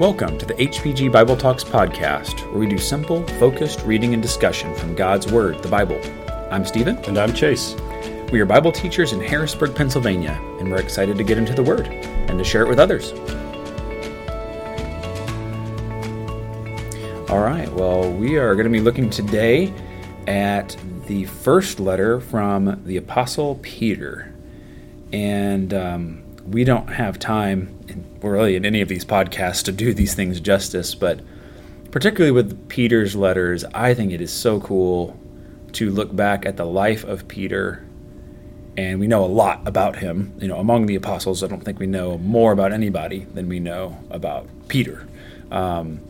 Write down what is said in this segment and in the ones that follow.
Welcome to the HPG Bible Talks podcast, where we do simple, focused reading and discussion from God's Word, the Bible. I'm Stephen. And I'm Chase. We are Bible teachers in Harrisburg, Pennsylvania, and we're excited to get into the Word and to share it with others. All right, well, we are going to be looking today at the first letter from the Apostle Peter. And um, we don't have time, really, in any of these podcasts to do these things justice, but particularly with Peter's letters, I think it is so cool to look back at the life of Peter. And we know a lot about him. You know, among the apostles, I don't think we know more about anybody than we know about Peter. Um,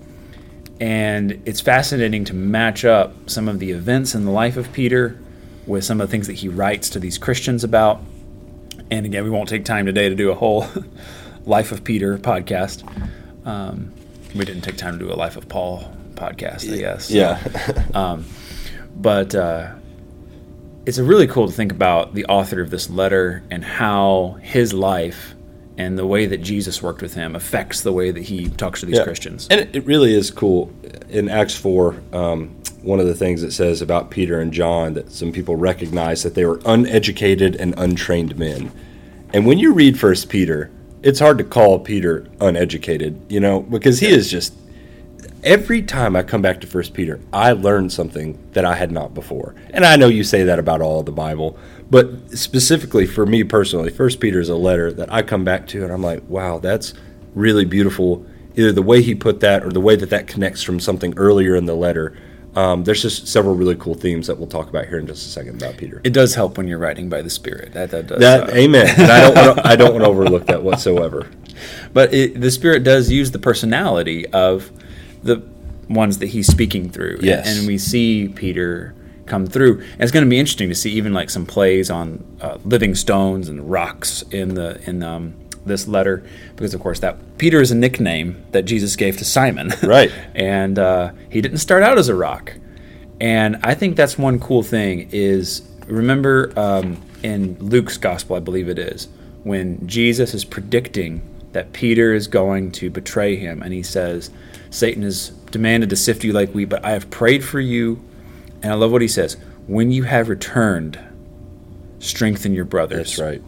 and it's fascinating to match up some of the events in the life of Peter with some of the things that he writes to these Christians about and again, we won't take time today to do a whole Life of Peter podcast. Um, we didn't take time to do a Life of Paul podcast, I guess. Yeah. um, but uh, it's really cool to think about the author of this letter and how his life and the way that Jesus worked with him affects the way that he talks to these yeah. Christians. And it really is cool. In Acts 4, um, one of the things it says about Peter and John that some people recognize that they were uneducated and untrained men. And when you read First Peter, it's hard to call Peter uneducated, you know, because he is just every time I come back to First Peter, I learn something that I had not before. And I know you say that about all of the Bible, but specifically for me personally, First Peter is a letter that I come back to and I'm like, wow, that's really beautiful. Either the way he put that or the way that that connects from something earlier in the letter um, there's just several really cool themes that we'll talk about here in just a second about Peter. It does help when you're writing by the Spirit. That, that does. That, uh, amen. I don't want to, I don't want to overlook that whatsoever. But it, the Spirit does use the personality of the ones that He's speaking through. Yes. And, and we see Peter come through. And it's going to be interesting to see even like some plays on uh, living stones and rocks in the in um, this letter because of course that peter is a nickname that jesus gave to simon. Right. And uh, he didn't start out as a rock. And i think that's one cool thing is remember um, in luke's gospel i believe it is when jesus is predicting that peter is going to betray him and he says satan has demanded to sift you like wheat but i have prayed for you. And i love what he says when you have returned strengthen your brothers. That's right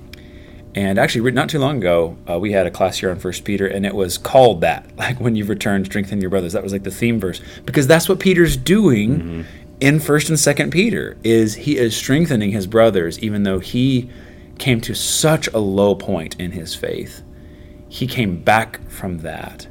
and actually, not too long ago, uh, we had a class here on First Peter, and it was called that. Like when you've returned, strengthen your brothers. That was like the theme verse because that's what Peter's doing mm-hmm. in First and Second Peter. Is he is strengthening his brothers, even though he came to such a low point in his faith. He came back from that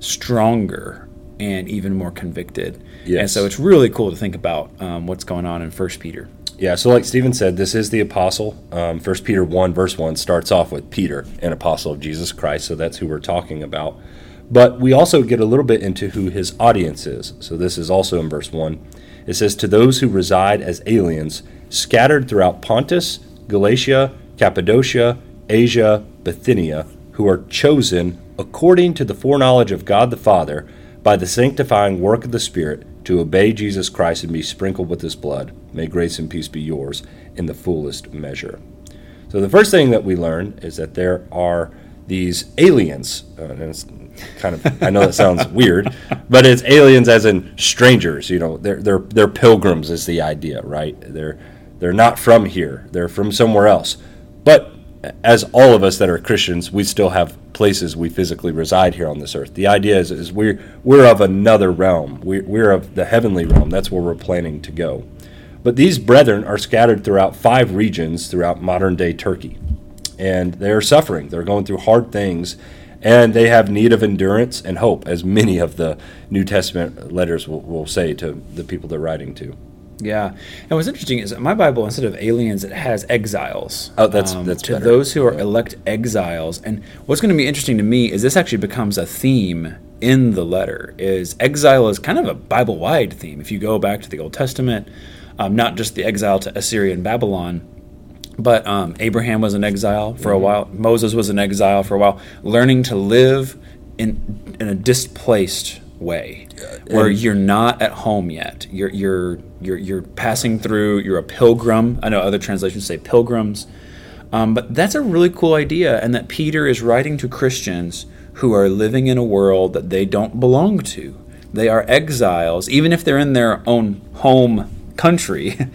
stronger and even more convicted. Yes. And so it's really cool to think about um, what's going on in First Peter. Yeah, so like Stephen said, this is the apostle. Um, First Peter 1, verse 1 starts off with Peter, an apostle of Jesus Christ, so that's who we're talking about. But we also get a little bit into who his audience is. So this is also in verse 1. It says, To those who reside as aliens, scattered throughout Pontus, Galatia, Cappadocia, Asia, Bithynia, who are chosen according to the foreknowledge of God the Father by the sanctifying work of the Spirit to obey Jesus Christ and be sprinkled with his blood. May grace and peace be yours in the fullest measure. So, the first thing that we learn is that there are these aliens. Uh, and it's kind of, I know that sounds weird, but it's aliens as in strangers. You know, they're, they're, they're pilgrims, is the idea, right? They're, they're not from here, they're from somewhere else. But as all of us that are Christians, we still have places we physically reside here on this earth. The idea is, is we're, we're of another realm. We're, we're of the heavenly realm. That's where we're planning to go. But these brethren are scattered throughout five regions throughout modern day Turkey. And they're suffering. They're going through hard things. And they have need of endurance and hope, as many of the New Testament letters will, will say to the people they're writing to. Yeah, and what's interesting is my Bible instead of aliens, it has exiles. Oh, that's um, that's to better. those who are elect exiles. And what's going to be interesting to me is this actually becomes a theme in the letter. Is exile is kind of a Bible wide theme. If you go back to the Old Testament, um, not just the exile to Assyria and Babylon, but um, Abraham was an exile for a mm-hmm. while. Moses was an exile for a while, learning to live in in a displaced way where you're not at home yet. You're you're you're you're passing through. You're a pilgrim. I know other translations say pilgrims, um, but that's a really cool idea, and that Peter is writing to Christians who are living in a world that they don't belong to. They are exiles, even if they're in their own home country.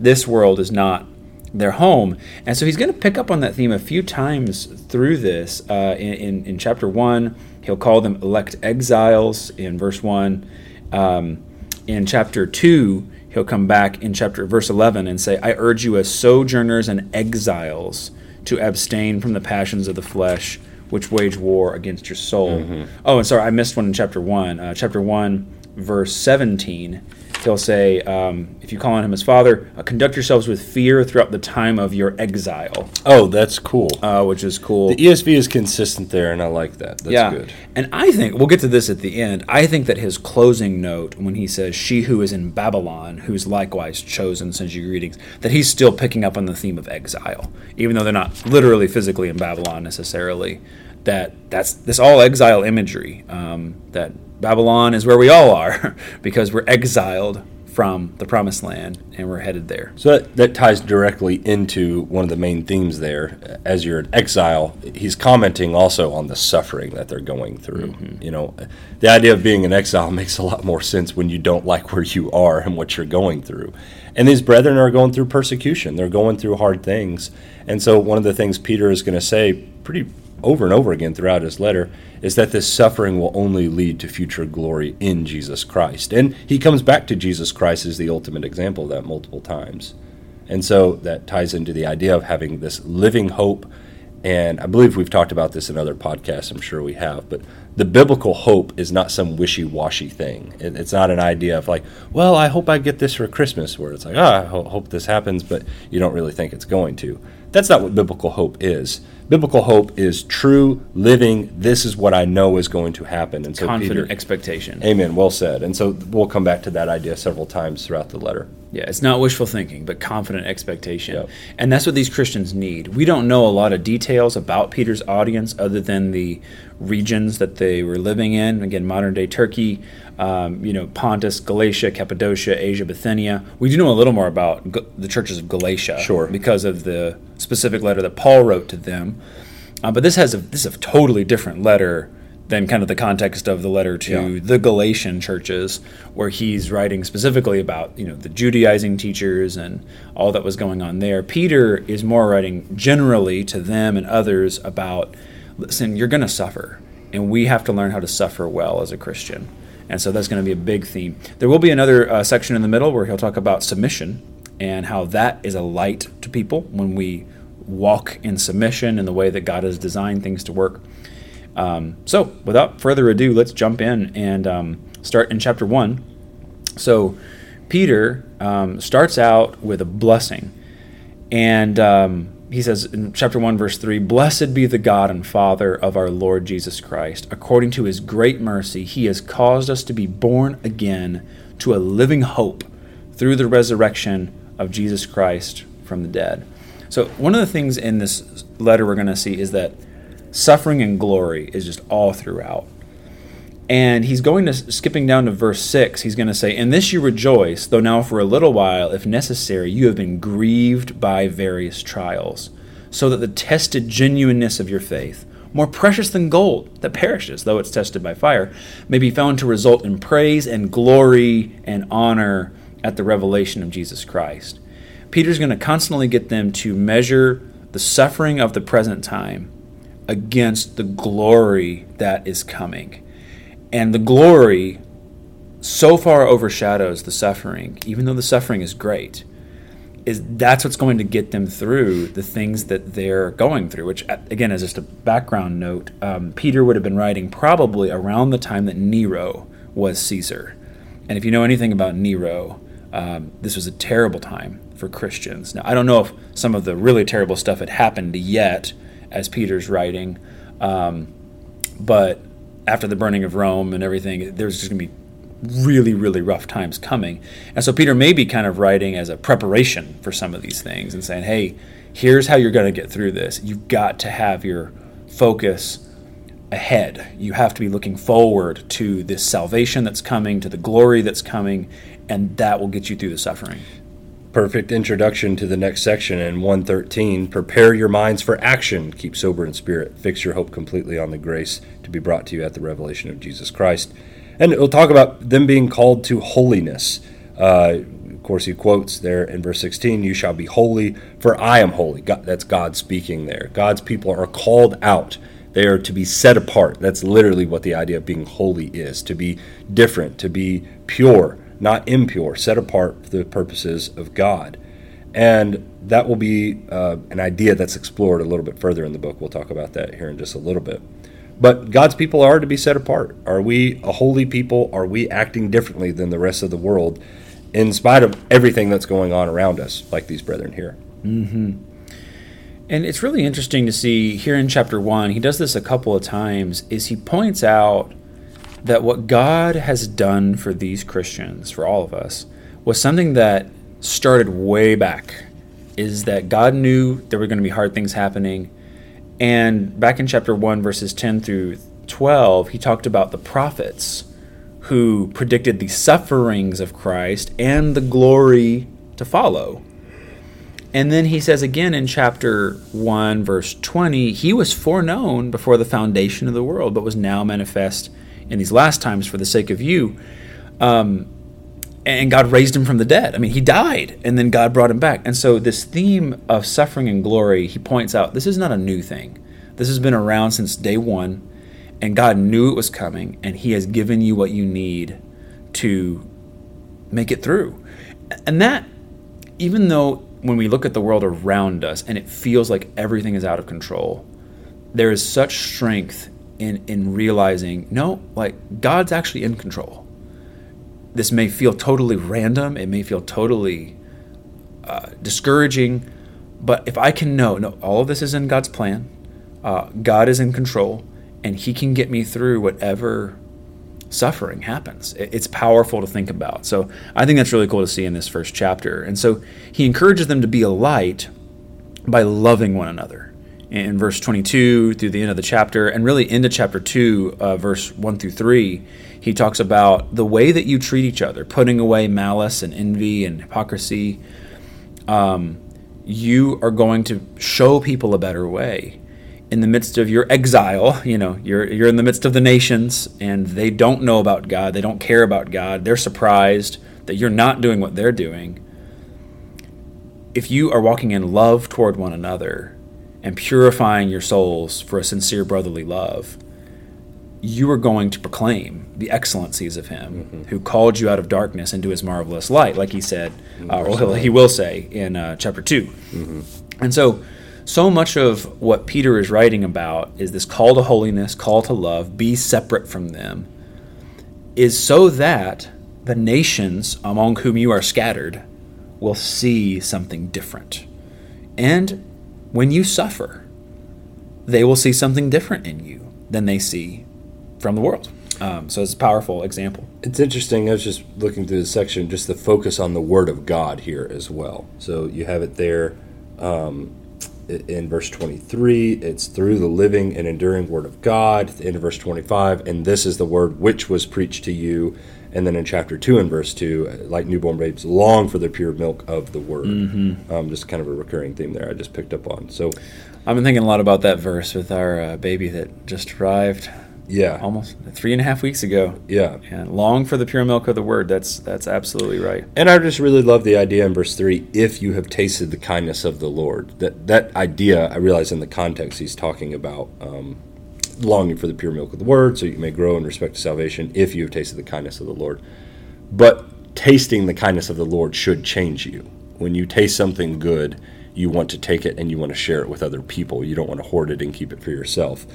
this world is not their home. And so he's going to pick up on that theme a few times through this. Uh, in, in, in, chapter 1, he'll call them elect exiles in verse 1. Um, in chapter 2, he'll come back in chapter verse 11 and say, I urge you as sojourners and exiles to abstain from the passions of the flesh which wage war against your soul. Mm-hmm. Oh, and sorry, I missed one in chapter 1. Uh, chapter 1, verse 17 he'll say, um, if you call on him as Father, uh, conduct yourselves with fear throughout the time of your exile. Oh, that's cool. Uh, which is cool. The ESV is consistent there, and I like that. That's yeah. good. And I think, we'll get to this at the end, I think that his closing note, when he says, She who is in Babylon, who's likewise chosen, sends you greetings, that he's still picking up on the theme of exile, even though they're not literally physically in Babylon necessarily. That that's this all exile imagery. Um, that Babylon is where we all are because we're exiled from the promised land and we're headed there. So that, that ties directly into one of the main themes there. As you're in exile, he's commenting also on the suffering that they're going through. Mm-hmm. You know, the idea of being an exile makes a lot more sense when you don't like where you are and what you're going through. And these brethren are going through persecution, they're going through hard things. And so, one of the things Peter is going to say pretty over and over again throughout his letter is that this suffering will only lead to future glory in Jesus Christ. And he comes back to Jesus Christ as the ultimate example of that multiple times. And so that ties into the idea of having this living hope. And I believe we've talked about this in other podcasts, I'm sure we have, but the biblical hope is not some wishy washy thing. it's not an idea of like, well, I hope I get this for Christmas, where it's like, ah, oh, I hope this happens, but you don't really think it's going to. That's not what biblical hope is biblical hope is true living. This is what i know is going to happen. And so confident Peter, expectation. Amen. Well said. And so we'll come back to that idea several times throughout the letter. Yeah it's not wishful thinking but confident expectation. Yep. and that's what these christians need. We don't know a lot of details about peter's audience other than the regions that they were living in. Again modern day turkey um, you know, Pontus, Galatia, Cappadocia, Asia, Bithynia. We do know a little more about the churches of Galatia, sure, because of the specific letter that Paul wrote to them. Uh, but this has a this is a totally different letter than kind of the context of the letter to yeah. the Galatian churches, where he's writing specifically about you know the Judaizing teachers and all that was going on there. Peter is more writing generally to them and others about, listen, you're going to suffer, and we have to learn how to suffer well as a Christian. And so that's going to be a big theme. There will be another uh, section in the middle where he'll talk about submission and how that is a light to people when we walk in submission in the way that God has designed things to work. Um, so, without further ado, let's jump in and um, start in chapter 1. So, Peter um, starts out with a blessing. And um, he says in chapter 1, verse 3 Blessed be the God and Father of our Lord Jesus Christ. According to his great mercy, he has caused us to be born again to a living hope through the resurrection of Jesus Christ from the dead. So, one of the things in this letter we're going to see is that suffering and glory is just all throughout. And he's going to, skipping down to verse 6, he's going to say, In this you rejoice, though now for a little while, if necessary, you have been grieved by various trials, so that the tested genuineness of your faith, more precious than gold that perishes, though it's tested by fire, may be found to result in praise and glory and honor at the revelation of Jesus Christ. Peter's going to constantly get them to measure the suffering of the present time against the glory that is coming. And the glory so far overshadows the suffering, even though the suffering is great. Is that's what's going to get them through the things that they're going through. Which, again, is just a background note, um, Peter would have been writing probably around the time that Nero was Caesar. And if you know anything about Nero, um, this was a terrible time for Christians. Now, I don't know if some of the really terrible stuff had happened yet as Peter's writing, um, but after the burning of Rome and everything, there's just going to be really, really rough times coming. And so Peter may be kind of writing as a preparation for some of these things and saying, hey, here's how you're going to get through this. You've got to have your focus ahead. You have to be looking forward to this salvation that's coming, to the glory that's coming, and that will get you through the suffering perfect introduction to the next section in 113. Prepare your minds for action. Keep sober in spirit. Fix your hope completely on the grace to be brought to you at the revelation of Jesus Christ. And it'll talk about them being called to holiness. Uh, of course, he quotes there in verse 16, You shall be holy, for I am holy. God, that's God speaking there. God's people are called out. They are to be set apart. That's literally what the idea of being holy is to be different, to be pure not impure, set apart for the purposes of God. And that will be uh, an idea that's explored a little bit further in the book. We'll talk about that here in just a little bit. But God's people are to be set apart. Are we a holy people? Are we acting differently than the rest of the world in spite of everything that's going on around us, like these brethren here? Mm-hmm. And it's really interesting to see here in chapter one, he does this a couple of times, is he points out that what God has done for these Christians, for all of us, was something that started way back. Is that God knew there were going to be hard things happening. And back in chapter 1, verses 10 through 12, he talked about the prophets who predicted the sufferings of Christ and the glory to follow. And then he says again in chapter 1, verse 20, he was foreknown before the foundation of the world, but was now manifest in these last times for the sake of you. Um, and God raised him from the dead. I mean, he died, and then God brought him back. And so, this theme of suffering and glory, he points out this is not a new thing. This has been around since day one, and God knew it was coming, and He has given you what you need to make it through. And that, even though when we look at the world around us and it feels like everything is out of control, there is such strength in in realizing no like god's actually in control. This may feel totally random it may feel totally uh, discouraging but if i can know no all of this is in god's plan uh, god is in control and he can get me through whatever suffering happens. It's powerful to think about. So i think that's really cool to see in this first chapter. And so he encourages them to be a light by loving one another in verse 22 through the end of the chapter, and really into chapter 2, uh, verse 1 through 3, he talks about the way that you treat each other, putting away malice and envy and hypocrisy. Um, you are going to show people a better way. In the midst of your exile, you know, you're, you're in the midst of the nations, and they don't know about God, they don't care about God, they're surprised that you're not doing what they're doing. If you are walking in love toward one another, and purifying your souls for a sincere brotherly love, you are going to proclaim the excellencies of Him mm-hmm. who called you out of darkness into His marvelous light, like He said, uh, or He will say in uh, chapter 2. Mm-hmm. And so, so much of what Peter is writing about is this call to holiness, call to love, be separate from them, is so that the nations among whom you are scattered will see something different. And when you suffer, they will see something different in you than they see from the world. Um, so it's a powerful example. It's interesting. I was just looking through the section, just the focus on the Word of God here as well. So you have it there um, in verse 23. It's through the living and enduring Word of God. At the end of verse 25, and this is the Word which was preached to you and then in chapter 2 and verse 2 like newborn babes long for the pure milk of the word. Mm-hmm. um, just kind of a recurring theme there i just picked up on. So i've been thinking a lot about that verse with our uh, baby that just arrived yeah. almost three and a half weeks ago. Yeah. And long for the pure milk of the word. That's that's absolutely right. And i just really love the idea in verse 3 if you have tasted the kindness of the lord. That that idea i realize in the context he's talking about um, longing for the pure milk of the word, so you may grow in respect to salvation if you have tasted the kindness of the Lord. But tasting the kindness of the Lord should change you. When you taste something good, you want to take it and you want to share it with other people. You don't want to hoard it and keep it for yourself.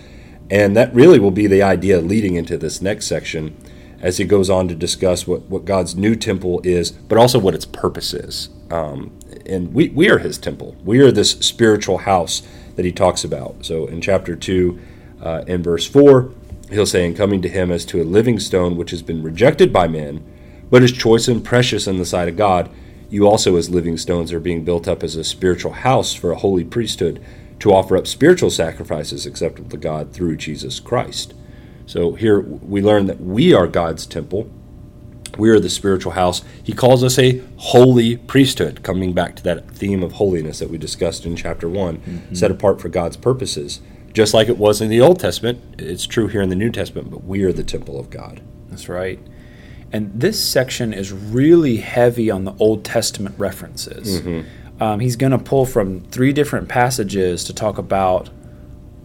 And that really will be the idea leading into this next section as he goes on to discuss what, what God's new temple is, but also what its purpose is. Um, and we, we are his temple. We are this spiritual house that he talks about. So in chapter 2, uh, in verse 4, he'll say, And coming to him as to a living stone which has been rejected by men, but is choice and precious in the sight of God, you also, as living stones, are being built up as a spiritual house for a holy priesthood to offer up spiritual sacrifices acceptable to God through Jesus Christ. So here we learn that we are God's temple. We are the spiritual house. He calls us a holy priesthood, coming back to that theme of holiness that we discussed in chapter one, mm-hmm. set apart for God's purposes. Just like it was in the Old Testament, it's true here in the New Testament, but we are the temple of God. That's right. And this section is really heavy on the Old Testament references. Mm-hmm. Um, he's going to pull from three different passages to talk about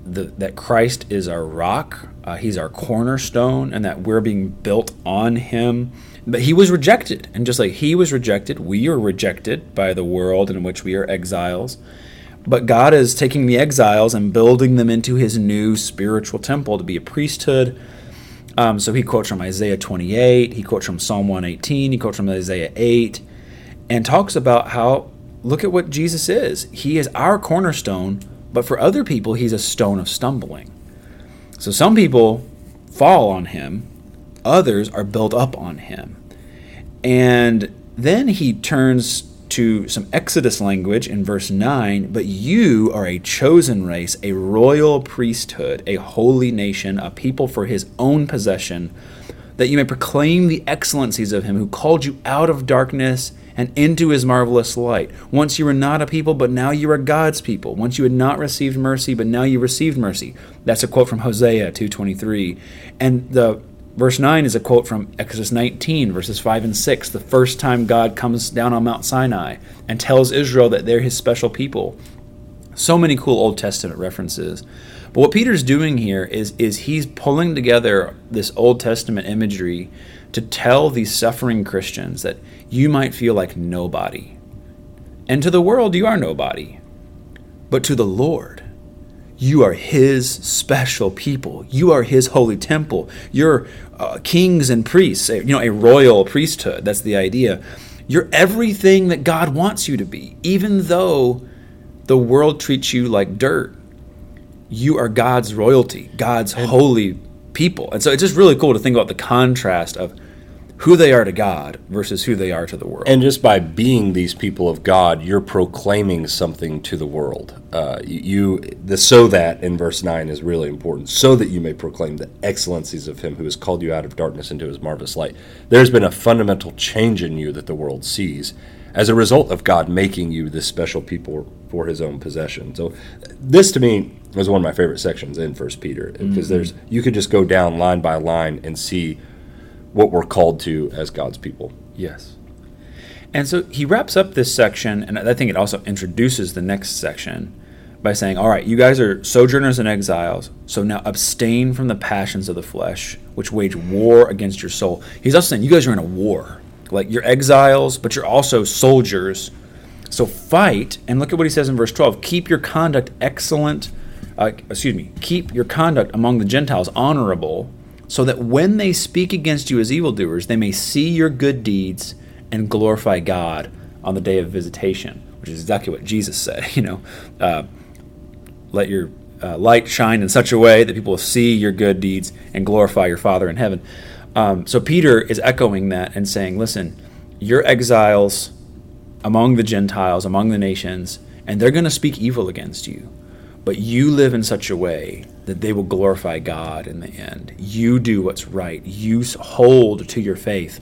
the, that Christ is our rock, uh, he's our cornerstone, and that we're being built on him. But he was rejected. And just like he was rejected, we are rejected by the world in which we are exiles. But God is taking the exiles and building them into his new spiritual temple to be a priesthood. Um, so he quotes from Isaiah 28, he quotes from Psalm 118, he quotes from Isaiah 8, and talks about how, look at what Jesus is. He is our cornerstone, but for other people, he's a stone of stumbling. So some people fall on him, others are built up on him. And then he turns to some Exodus language in verse 9, but you are a chosen race, a royal priesthood, a holy nation, a people for his own possession, that you may proclaim the excellencies of him who called you out of darkness and into his marvelous light. Once you were not a people, but now you are God's people. Once you had not received mercy, but now you received mercy. That's a quote from Hosea 2:23. And the Verse 9 is a quote from Exodus 19, verses 5 and 6, the first time God comes down on Mount Sinai and tells Israel that they're his special people. So many cool Old Testament references. But what Peter's doing here is, is he's pulling together this Old Testament imagery to tell these suffering Christians that you might feel like nobody. And to the world, you are nobody. But to the Lord, you are his special people. You are his holy temple. You're uh, kings and priests, you know, a royal priesthood. That's the idea. You're everything that God wants you to be, even though the world treats you like dirt. You are God's royalty, God's holy people. And so it's just really cool to think about the contrast of who they are to God versus who they are to the world. And just by being these people of God, you're proclaiming something to the world. Uh, you the so that in verse nine is really important, so that you may proclaim the excellencies of Him who has called you out of darkness into His marvelous light. There's been a fundamental change in you that the world sees as a result of God making you this special people for His own possession. So, this to me is one of my favorite sections in First Peter because mm-hmm. there's you could just go down line by line and see what we're called to as God's people. Yes. And so he wraps up this section, and I think it also introduces the next section by saying, All right, you guys are sojourners and exiles, so now abstain from the passions of the flesh, which wage war against your soul. He's also saying, You guys are in a war. Like you're exiles, but you're also soldiers. So fight, and look at what he says in verse 12 keep your conduct excellent, uh, excuse me, keep your conduct among the Gentiles honorable so that when they speak against you as evildoers, they may see your good deeds and glorify God on the day of visitation, which is exactly what Jesus said. You know, uh, let your uh, light shine in such a way that people will see your good deeds and glorify your Father in heaven. Um, so Peter is echoing that and saying, listen, you're exiles among the Gentiles, among the nations, and they're going to speak evil against you. But you live in such a way that they will glorify God in the end. You do what's right. You hold to your faith.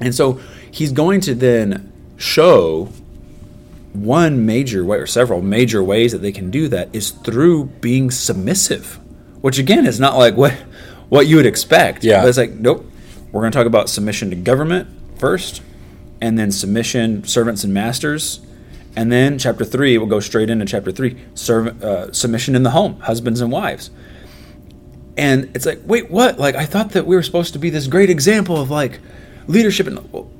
And so he's going to then show one major way or several major ways that they can do that is through being submissive, which again is not like what what you would expect. Yeah. But it's like, nope. We're going to talk about submission to government first, and then submission, servants and masters, and then chapter three, we'll go straight into chapter three serv- uh, submission in the home, husbands and wives. And it's like, wait, what? Like, I thought that we were supposed to be this great example of like leadership. And well,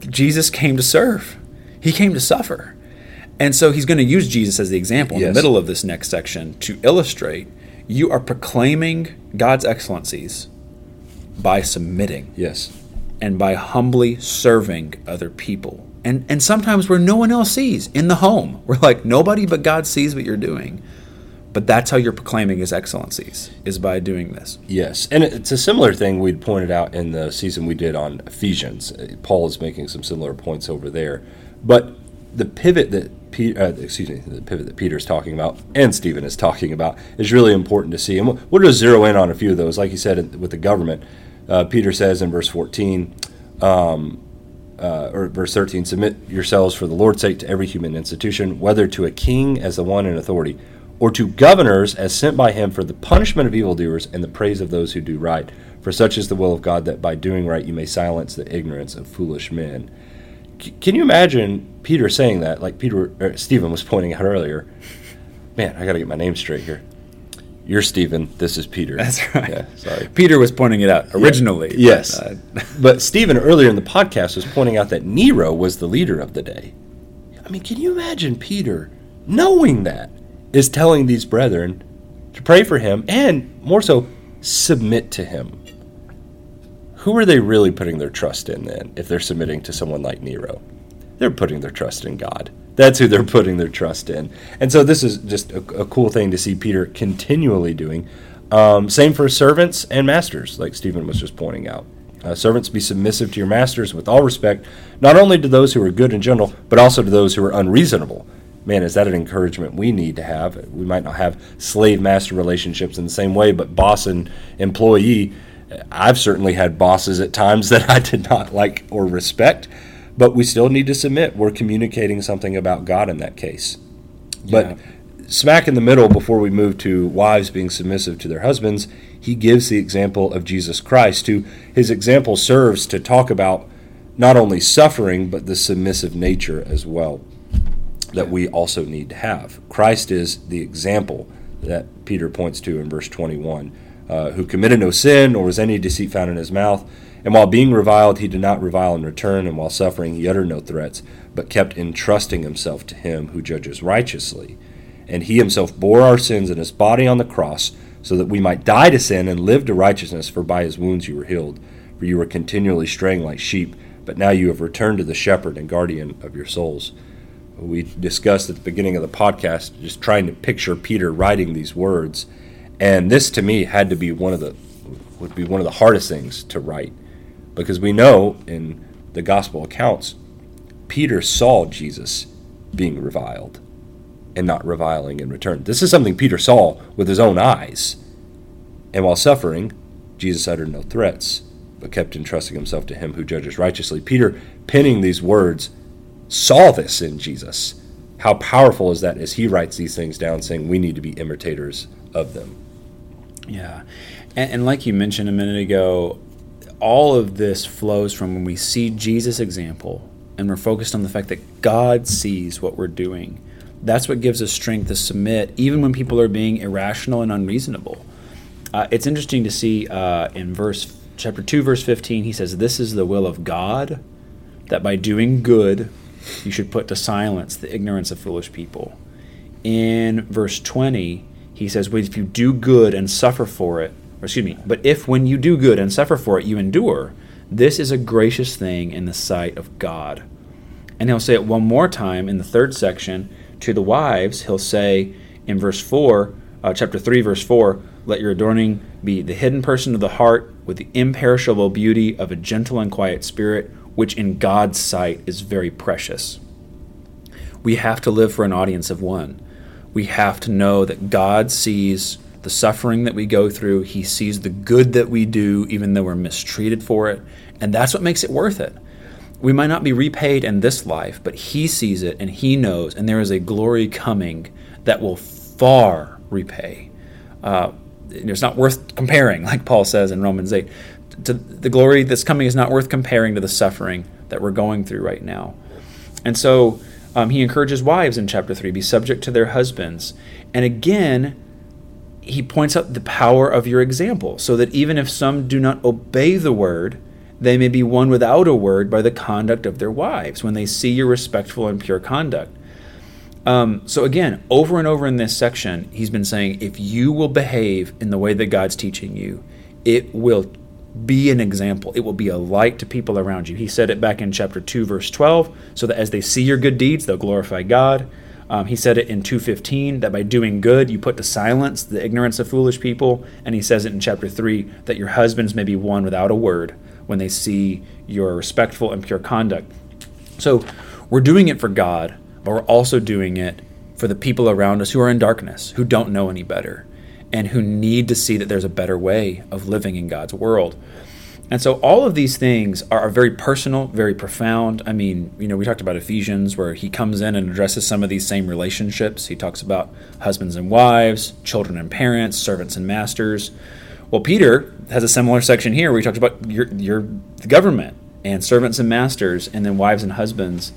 Jesus came to serve, he came to suffer. And so he's going to use Jesus as the example yes. in the middle of this next section to illustrate you are proclaiming God's excellencies by submitting. Yes. And by humbly serving other people and and sometimes where no one else sees in the home we're like nobody but god sees what you're doing. But that's how you're proclaiming his excellencies is by doing this. Yes. And it's a similar thing we'd pointed out in the season we did on ephesians. Paul is making some similar points over there. But the pivot that Peter, uh, excuse me, the pivot that Peter's talking about and Stephen is talking about is really important to see. And we'll, we'll just zero in on a few of those. Like you said with the government, uh, Peter says in verse 14, Um, uh, or verse 13 submit yourselves for the lord's sake to every human institution whether to a king as the one in authority or to governors as sent by him for the punishment of evildoers and the praise of those who do right. For such is the will of god that by doing right you may silence the ignorance of foolish men. C- can you imagine peter saying that? Like peter stephen was pointing out earlier. Man i gotta get my name straight here you're Stephen. This is Peter. That's right. Yeah, sorry. Peter was pointing it out originally. Yes. But, uh, but Stephen earlier in the podcast was pointing out that Nero was the leader of the day. I mean, can you imagine Peter knowing that is telling these brethren to pray for him and more so submit to him? Who are they really putting their trust in then if they're submitting to someone like Nero? They're putting their trust in God. That's who they're putting their trust in. And so this is just a, a cool thing to see Peter continually doing. Um, same for servants and masters, like Stephen was just pointing out. Uh, servants, be submissive to your masters with all respect, not only to those who are good and gentle, but also to those who are unreasonable. Man, is that an encouragement we need to have? We might not have slave master relationships in the same way, but boss and employee, I've certainly had bosses at times that I did not like or respect but we still need to submit. We're communicating something about God in that case. But Yeah. smack in the middle, before we move to wives being submissive to their husbands, he gives the example of Jesus Christ, who his example serves to talk about not only suffering, but the submissive nature as well that we also need to have. Christ is the example that Peter points to in verse 21, uh, who committed no sin, nor was any deceit found in his mouth. And while being reviled, he did not revile in return, and while suffering, he uttered no threats, but kept entrusting himself to him who judges righteously. And he himself bore our sins in his body on the cross, so that we might die to sin and live to righteousness, for by his wounds you were healed. For you were continually straying like sheep, but now you have returned to the shepherd and guardian of your souls. We discussed at the beginning of the podcast just trying to picture Peter writing these words, and this to me had to be one of the would be one of the hardest things to write because we know in the gospel accounts Peter saw Jesus being reviled and not reviling in return. This is something Peter saw with his own eyes. And while suffering, Jesus uttered no threats, but kept entrusting himself to him who judges righteously. Peter, penning these words, saw this in Jesus. How powerful is that as he writes these things down, saying we need to be imitators of them? Yeah. And, and like you mentioned a minute ago, all of this flows from when we see Jesus' example and we're focused on the fact that God sees what we're doing. That's what gives us strength to submit, even when people are being irrational and unreasonable. Uh, it's interesting to see uh, in verse chapter 2 verse 15 he says this is the will of god that by doing good you should put to silence the ignorance of foolish people in verse 20 he says well, if you do good and suffer for it or excuse me. But if when you do good and suffer for it you endure this is a gracious thing in the sight of god. And he'll say it one more time in the third section to the wives. He'll say in verse 4 uh, chapter 3 verse 4 let your adorning be the hidden person of the heart with the imperishable beauty of a gentle and quiet spirit which in god's sight is very precious. We have to live for an audience of one. We have to know that god sees the suffering that we go through he sees the good that we do even though we're mistreated for it and that's what makes it worth it we might not be repaid in this life, but He sees it and He knows, and there is a glory coming that will far repay. Uh, it's not worth comparing, like Paul says in Romans 8. To the glory that's coming is not worth comparing to the suffering that we're going through right now. And so um, he encourages wives in chapter 3 be subject to their husbands. And again, he points out the power of your example, so that even if some do not obey the word, they may be won without a word by the conduct of their wives when they see your respectful and pure conduct. Um, so, again, over and over in this section, he's been saying if you will behave in the way that God's teaching you, it will be an example. It will be a light to people around you. He said it back in chapter 2, verse 12, so that as they see your good deeds, they'll glorify God. Um, he said it in 2:15 that by doing good you put to silence the ignorance of foolish people, and he says it in chapter 3 that your husbands may be won without a word when they see your respectful and pure conduct. So, we're doing it for God, but we're also doing it for the people around us who are in darkness, who don't know any better, and who need to see that there's a better way of living in God's world. And so all of these things are, are, very personal, very profound. I mean, you know, we talked about Ephesians where he comes in and addresses some of these same relationships. He talks about husbands and wives, children and parents, servants and masters. Well, Peter has a similar section here where he talks about your, your government and servants and masters, and then wives and husbands.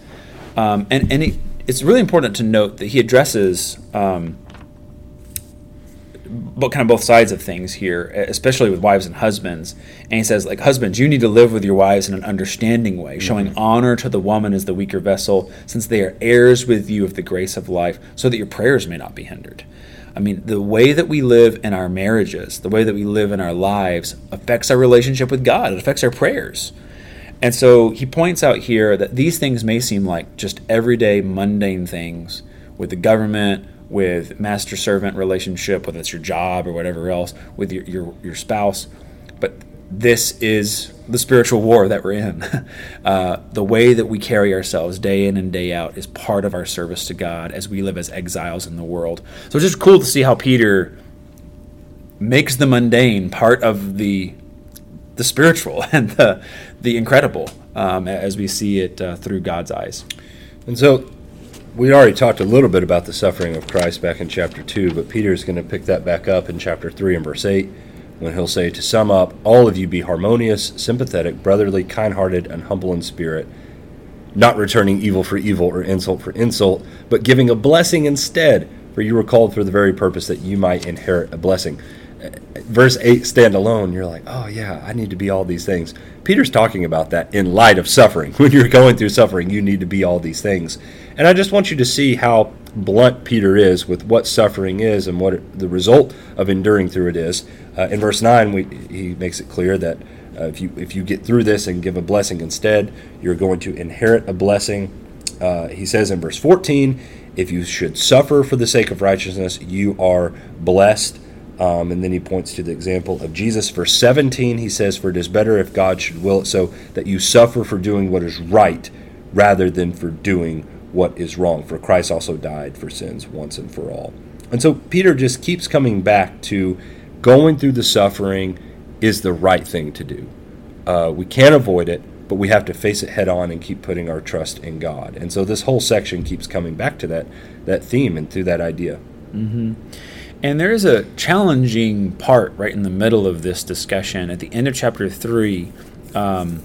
Um, and and it, it's really important to note that he addresses um, but kind of both sides of things here, especially with wives and husbands. And he says, like, husbands, you need to live with your wives in an understanding way, showing mm-hmm. honor to the woman as the weaker vessel, since they are heirs with you of the grace of life, so that your prayers may not be hindered. I mean, the way that we live in our marriages, the way that we live in our lives, affects our relationship with God. It affects our prayers. And so he points out here that these things may seem like just everyday, mundane things with the government, with master servant relationship, whether it's your job or whatever else, with your, your, your spouse. But this is the spiritual war that we're in. Uh, the way that we carry ourselves day in and day out is part of our service to God as we live as exiles in the world. So it's just cool to see how Peter makes the mundane part of the the spiritual and the the incredible um, as we see it uh, through God's eyes. And so we already talked a little bit about the suffering of Christ back in chapter 2, but Peter is going to pick that back up in chapter 3 and verse 8 when he'll say, To sum up, all of you be harmonious, sympathetic, brotherly, kind hearted, and humble in spirit, not returning evil for evil or insult for insult, but giving a blessing instead, for you were called for the very purpose that you might inherit a blessing. Verse 8 stand alone, you're like, oh yeah, I need to be all these things. Peter's talking about that in light of suffering. When you're going through suffering, you need to be all these things. And I just want you to see how blunt Peter is with what suffering is and what it, the result of enduring through it is. Uh, in verse 9, we, he makes it clear that uh, if, you, if you get through this and give a blessing instead, you're going to inherit a blessing. Uh, he says in verse 14, if you should suffer for the sake of righteousness, you are blessed. Um, and then he points to the example of Jesus. Verse 17, he says, For it is better if God should will it so that you suffer for doing what is right rather than for doing what is wrong, for Christ also died for sins once and for all. And so Peter just keeps coming back to going through the suffering is the right thing to do. Uh, we can't avoid it, but we have to face it head on and keep putting our trust in God. And so this whole section keeps coming back to that that theme and through that idea. Mm-hmm. And there is a challenging part right in the middle of this discussion. At the end of chapter three, um,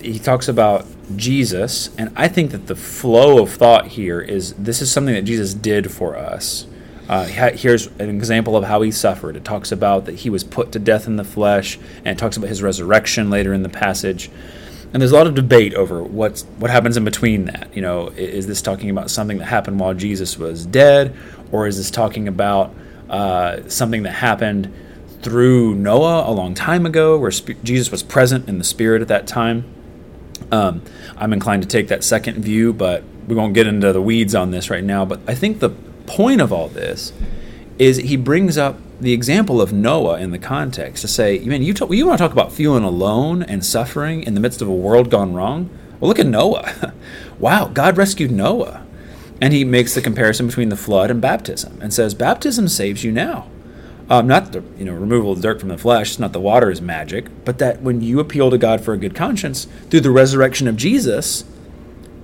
he talks about Jesus, and I think that the flow of thought here is this is something that Jesus did for us. Uh, here's an example of how he suffered. It talks about that he was put to death in the flesh, and it talks about his resurrection later in the passage. And there's a lot of debate over what's what happens in between that. You know, is this talking about something that happened while Jesus was dead, or is this talking about uh, something that happened through Noah a long time ago, where sp- Jesus was present in the Spirit at that time? Um, I'm inclined to take that second view, but we won't get into the weeds on this right now. But I think the point of all this is he brings up the example of Noah in the context to say, man, you, talk, you want to talk about feeling alone and suffering in the midst of a world gone wrong? Well, look at Noah. wow, God rescued Noah. And he makes the comparison between the flood and baptism and says, baptism saves you now. Um, not the you know removal of dirt from the flesh. It's not the water is magic, but that when you appeal to God for a good conscience through the resurrection of Jesus,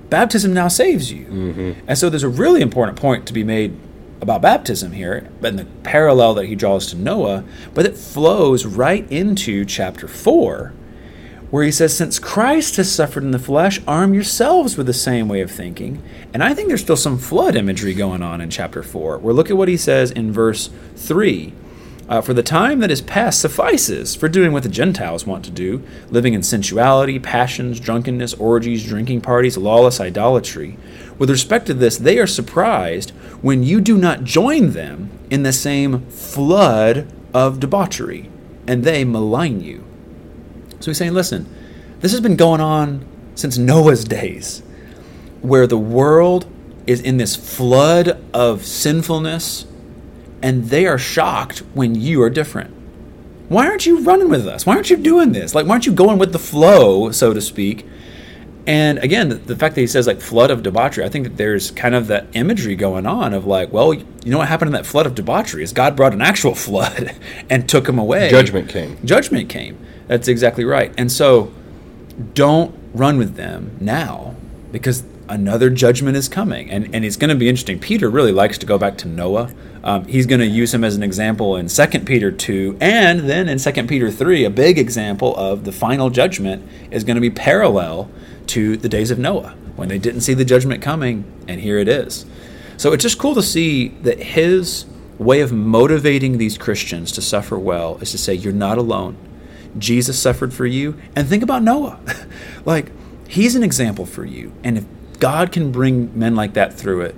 baptism now saves you. Mm-hmm. And so there's a really important point to be made about baptism here, and the parallel that he draws to Noah, but it flows right into chapter four, where he says, Since Christ has suffered in the flesh, arm yourselves with the same way of thinking. And I think there's still some flood imagery going on in chapter four. Where look at what he says in verse three. Uh, for the time that is past suffices for doing what the Gentiles want to do, living in sensuality, passions, drunkenness, orgies, drinking parties, lawless idolatry. With respect to this, they are surprised when you do not join them in the same flood of debauchery, and they malign you. So he's saying, listen, this has been going on since Noah's days, where the world is in this flood of sinfulness and they are shocked when you are different. Why aren't you running with us? Why aren't you doing this? Like, why aren't you going with the flow, so to speak? And again, the, fact that he says like flood of debauchery, I think that there's kind of that imagery going on of like, well, you know what happened in that flood of debauchery is God brought an actual flood and took him away. Judgment came. Judgment came. That's exactly right. And so don't run with them now because another judgment is coming. And, and it's going to be interesting. Peter really likes to go back to Noah. Um, he's going to use him as an example in 2 Peter 2. And then in 2 Peter 3, a big example of the final judgment is going to be parallel to the days of Noah when they didn't see the judgment coming. And here it is. So it's just cool to see that his way of motivating these Christians to suffer well is to say, You're not alone. Jesus suffered for you. And think about Noah. like, he's an example for you. And if God can bring men like that through it,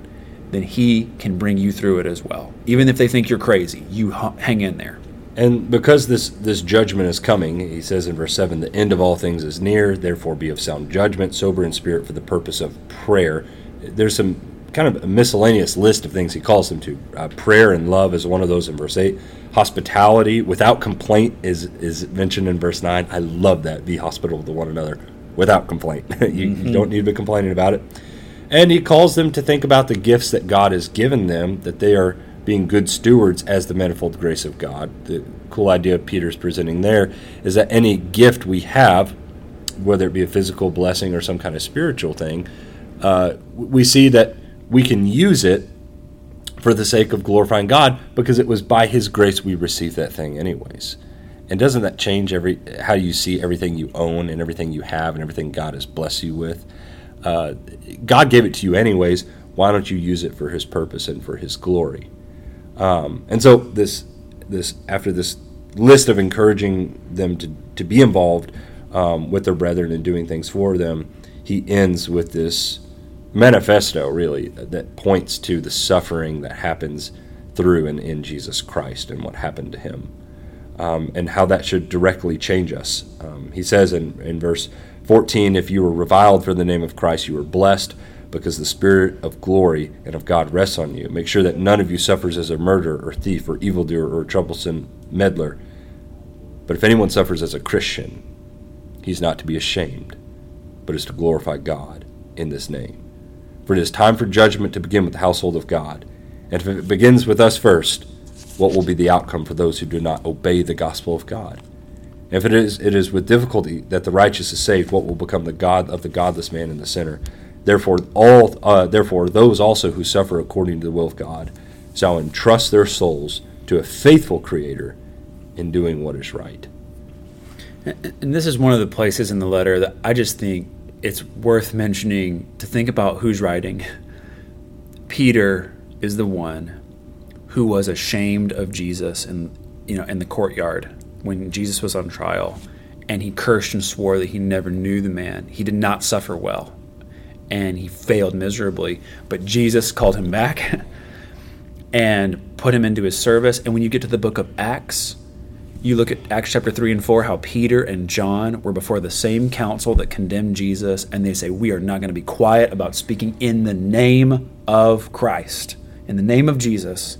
then he can bring you through it as well. Even if they think you're crazy, you hang in there. And because this this judgment is coming, he says in verse 7, the end of all things is near, therefore be of sound judgment, sober in spirit for the purpose of prayer. There's some kind of a miscellaneous list of things he calls them to. Uh, prayer and love is one of those in verse 8. Hospitality without complaint is, is mentioned in verse 9. I love that. Be hospitable to one another without complaint. you, mm-hmm. you don't need to be complaining about it. And he calls them to think about the gifts that God has given them, that they are being good stewards as the manifold grace of God. The cool idea Peter's presenting there is that any gift we have, whether it be a physical blessing or some kind of spiritual thing, uh, we see that we can use it for the sake of glorifying God because it was by His grace we received that thing, anyways. And doesn't that change every how you see everything you own and everything you have and everything God has blessed you with? Uh, God gave it to you anyways. Why don't you use it for His purpose and for His glory? Um, and so this this after this list of encouraging them to to be involved um, with their brethren and doing things for them, he ends with this manifesto, really, that points to the suffering that happens through and in Jesus Christ and what happened to him, um, and how that should directly change us. Um, he says in, in verse 14, If you were reviled for the name of Christ, you were blessed because the Spirit of glory and of God rests on you. Make sure that none of you suffers as a murderer or thief or evildoer or troublesome meddler. But if anyone suffers as a Christian, he's not to be ashamed, but is to glorify God in this name. For it is time for judgment to begin with the household of God. And if it begins with us first, what will be the outcome for those who do not obey the gospel of God? If it is, it is with difficulty that the righteous is saved, what will become the God of the godless man and the sinner? Therefore, all, uh, therefore, those also who suffer according to the will of God shall entrust their souls to a faithful Creator in doing what is right. And this is one of the places in the letter that I just think it's worth mentioning to think about who's writing. Peter is the one who was ashamed of Jesus in you know in the courtyard when Jesus was on trial and he cursed and swore that he never knew the man. He did not suffer well and he failed miserably, but Jesus called him back and put him into his service. And when you get to the book of Acts, you look at Acts chapter 3 and 4, how Peter and John were before the same council that condemned Jesus, and they say, We are not going to be quiet about speaking in the name of Christ, in the name of Jesus.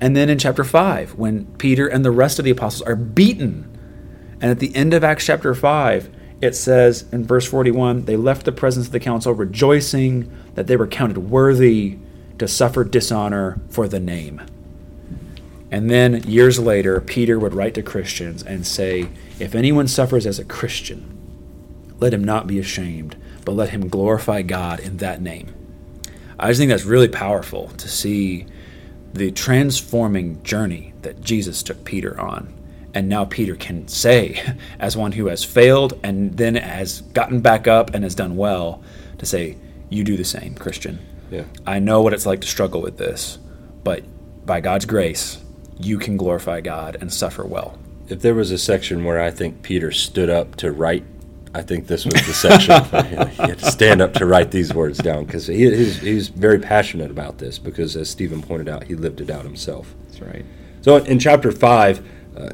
And then in chapter 5, when Peter and the rest of the apostles are beaten, and at the end of Acts chapter 5, it says in verse 41 they left the presence of the council rejoicing that they were counted worthy to suffer dishonor for the name. And then years later, Peter would write to Christians and say, If anyone suffers as a Christian, let him not be ashamed, but let him glorify God in that name. I just think that's really powerful to see the transforming journey that Jesus took Peter on. And now Peter can say, as one who has failed and then has gotten back up and has done well, to say, You do the same, Christian. Yeah. I know what it's like to struggle with this, but by God's grace, you can glorify God and suffer well. If there was a section where I think Peter stood up to write, I think this was the section. he had to stand up to write these words down because he, he's, he's very passionate about this because, as Stephen pointed out, he lived it out himself. That's right. So in chapter 5, uh,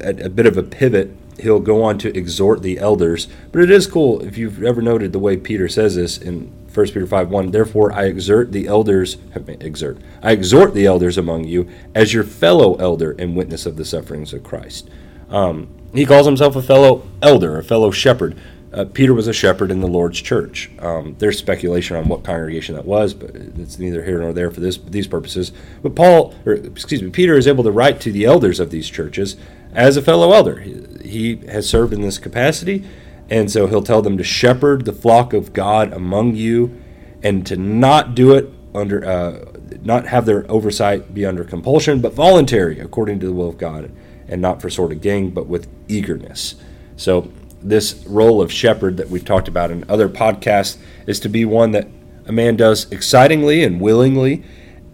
a, a bit of a pivot, he'll go on to exhort the elders. But it is cool if you've ever noted the way Peter says this in 1 Peter 5 1, therefore I exert the elders, exert, I exhort the elders among you as your fellow elder and witness of the sufferings of Christ. Um, he calls himself a fellow elder, a fellow shepherd. uh, Peter was a shepherd in the Lord's church. Um, there's speculation on what congregation that was, but it's neither here nor there for this these purposes. But Paul, or excuse me, Peter is able to write to the elders of these churches as a fellow elder. He, he has served in this capacity, and so he'll tell them to shepherd the flock of God among you, and to not do it under, uh, not have their oversight be under compulsion, but voluntary according to the will of God, and not for sort of gain, but with eagerness. So this role of shepherd that we've talked about in other podcasts is to be one that a man does excitingly and willingly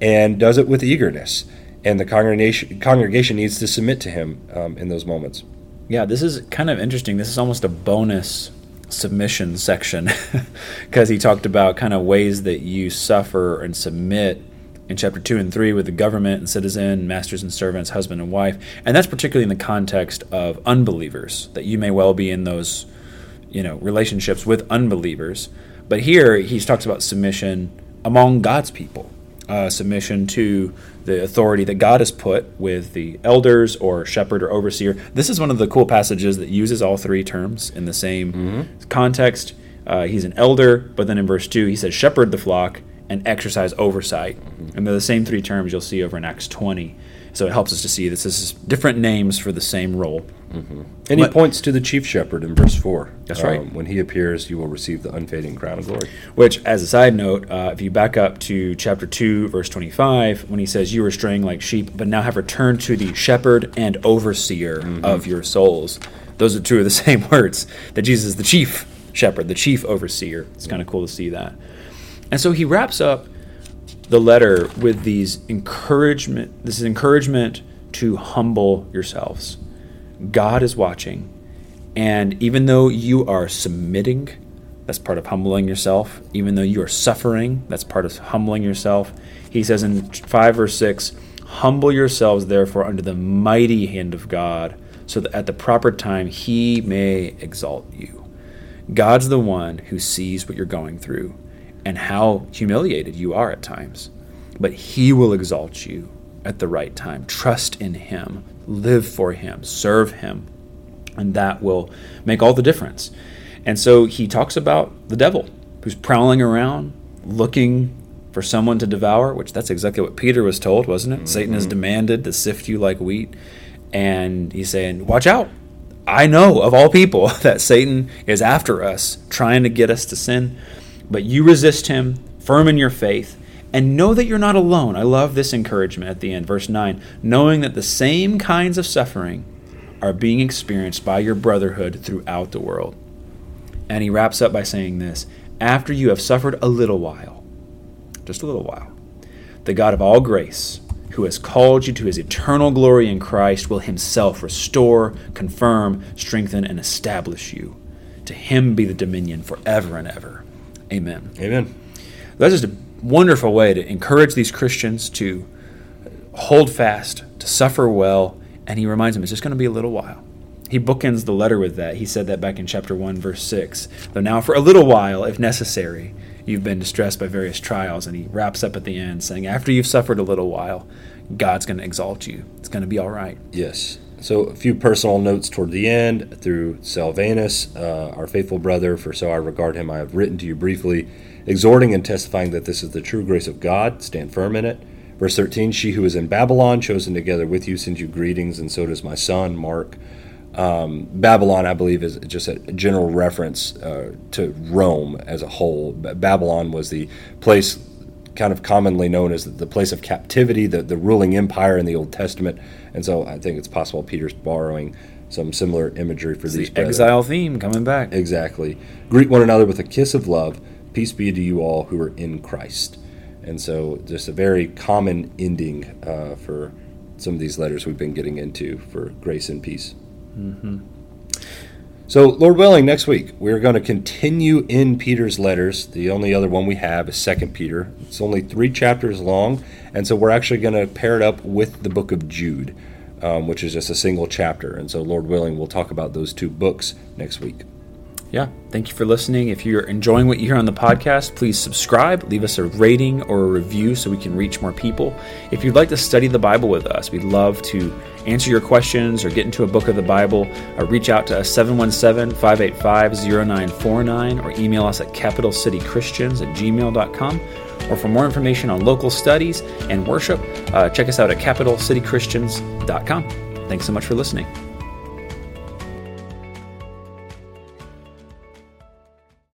and does it with eagerness. And the congregation, congregation needs to submit to him um, in those moments. Yeah, this is kind of interesting. This is almost a bonus submission section because he talked about kind of ways that you suffer and submit in chapter 2 and 3 with the government and citizen, masters and servants, husband and wife. And that's particularly in the context of unbelievers, that you may well be in those, you know, relationships with unbelievers. But here he talks about submission among God's people, uh, submission to the authority that God has put with the elders or shepherd or overseer. This is one of the cool passages that uses all three terms in the same mm-hmm. context. Uh, he's an elder, but then in verse 2 he says, shepherd the flock and exercise oversight. Mm-hmm. And they're the same three terms you'll see over in Acts 20. So it helps us to see this is different names for the same role. Mm-hmm. And but, he points to the chief shepherd in verse 4. That's um, right. When he appears, you will receive the unfading crown of glory. Which, as a side note, uh, if you back up to chapter 2, verse 25, when he says, You were straying like sheep, but now have returned to the shepherd and overseer mm-hmm. of your souls. Those are two of the same words that Jesus is the chief shepherd, the chief overseer. It's kind of cool to see that. And so he wraps up the letter with these encouragement, this is encouragement to humble yourselves. God is watching. And even though you are submitting, that's part of humbling yourself. Even though you are suffering, that's part of humbling yourself. He says in 5 verse 6 Humble yourselves, therefore, under the mighty hand of God, so that at the proper time he may exalt you. God's the one who sees what you're going through and how humiliated you are at times. But He will exalt you at the right time. Trust in Him, live for Him, serve Him, and that will make all the difference. And so He talks about the devil who's prowling around looking for someone to devour, which that's exactly what Peter was told, wasn't it? Mm-hmm. Satan has demanded to sift you like wheat. And he's saying, Watch out. I know of all people that Satan is after us, trying to get us to sin. But you resist him, firm in your faith, and know that you're not alone. I love this encouragement at the end, verse 9. Knowing that the same kinds of suffering are being experienced by your brotherhood throughout the world. And he wraps up by saying this After you have suffered a little while, just a little while, the God of all grace, who has called you to his eternal glory in Christ, will himself restore, confirm, strengthen, and establish you. To him be the dominion forever and ever. Amen. Amen. That's just a wonderful way to encourage these Christians to hold fast, to suffer well, and he reminds them it's just going to be a little while. He bookends the letter with that. He said that back in chapter 1, verse 6. Though now, for a little while, if necessary, you've been distressed by various trials. And he wraps up at the end saying, After you've suffered a little while, God's going to exalt you. It's going to be all right. Yes. So, a few personal notes toward the end through Silvanus, uh, our faithful brother, for so I regard him, I have written to you briefly, exhorting and testifying that this is the true grace of God. Stand firm in it. Verse 13 She who is in Babylon, chosen together with you, sends you greetings, and so does my son, Mark. Um, Babylon, I believe, is just a general reference uh, to Rome as a whole. Babylon was the place kind of commonly known as the place of captivity, the, the ruling empire in the Old Testament. And so I think it's possible Peter's borrowing some similar imagery for it's these. The exile theme coming back. Exactly. Greet one another with a kiss of love. Peace be to you all who are in Christ. And so, just a very common ending uh, for some of these letters we've been getting into for grace and peace. Mm-hmm. So, Lord willing, next week we're going to continue in Peter's letters. The only other one we have is Second Peter. It's only three chapters long, and so we're actually going to pair it up with the book of Jude, um, which is just a single chapter. And so, Lord willing, we'll talk about those two books next week. Yeah, thank you for listening. If you're enjoying what you hear on the podcast, please subscribe, leave us a rating or a review so we can reach more people. If you'd like to study the Bible with us, we'd love to answer your questions or get into a book of the Bible. Uh, reach out to us 717 585 0949 or email us at capitalcitychristians at gmail.com. Or for more information on local studies and worship, uh, check us out at capitalcitychristians.com. Thanks so much for listening.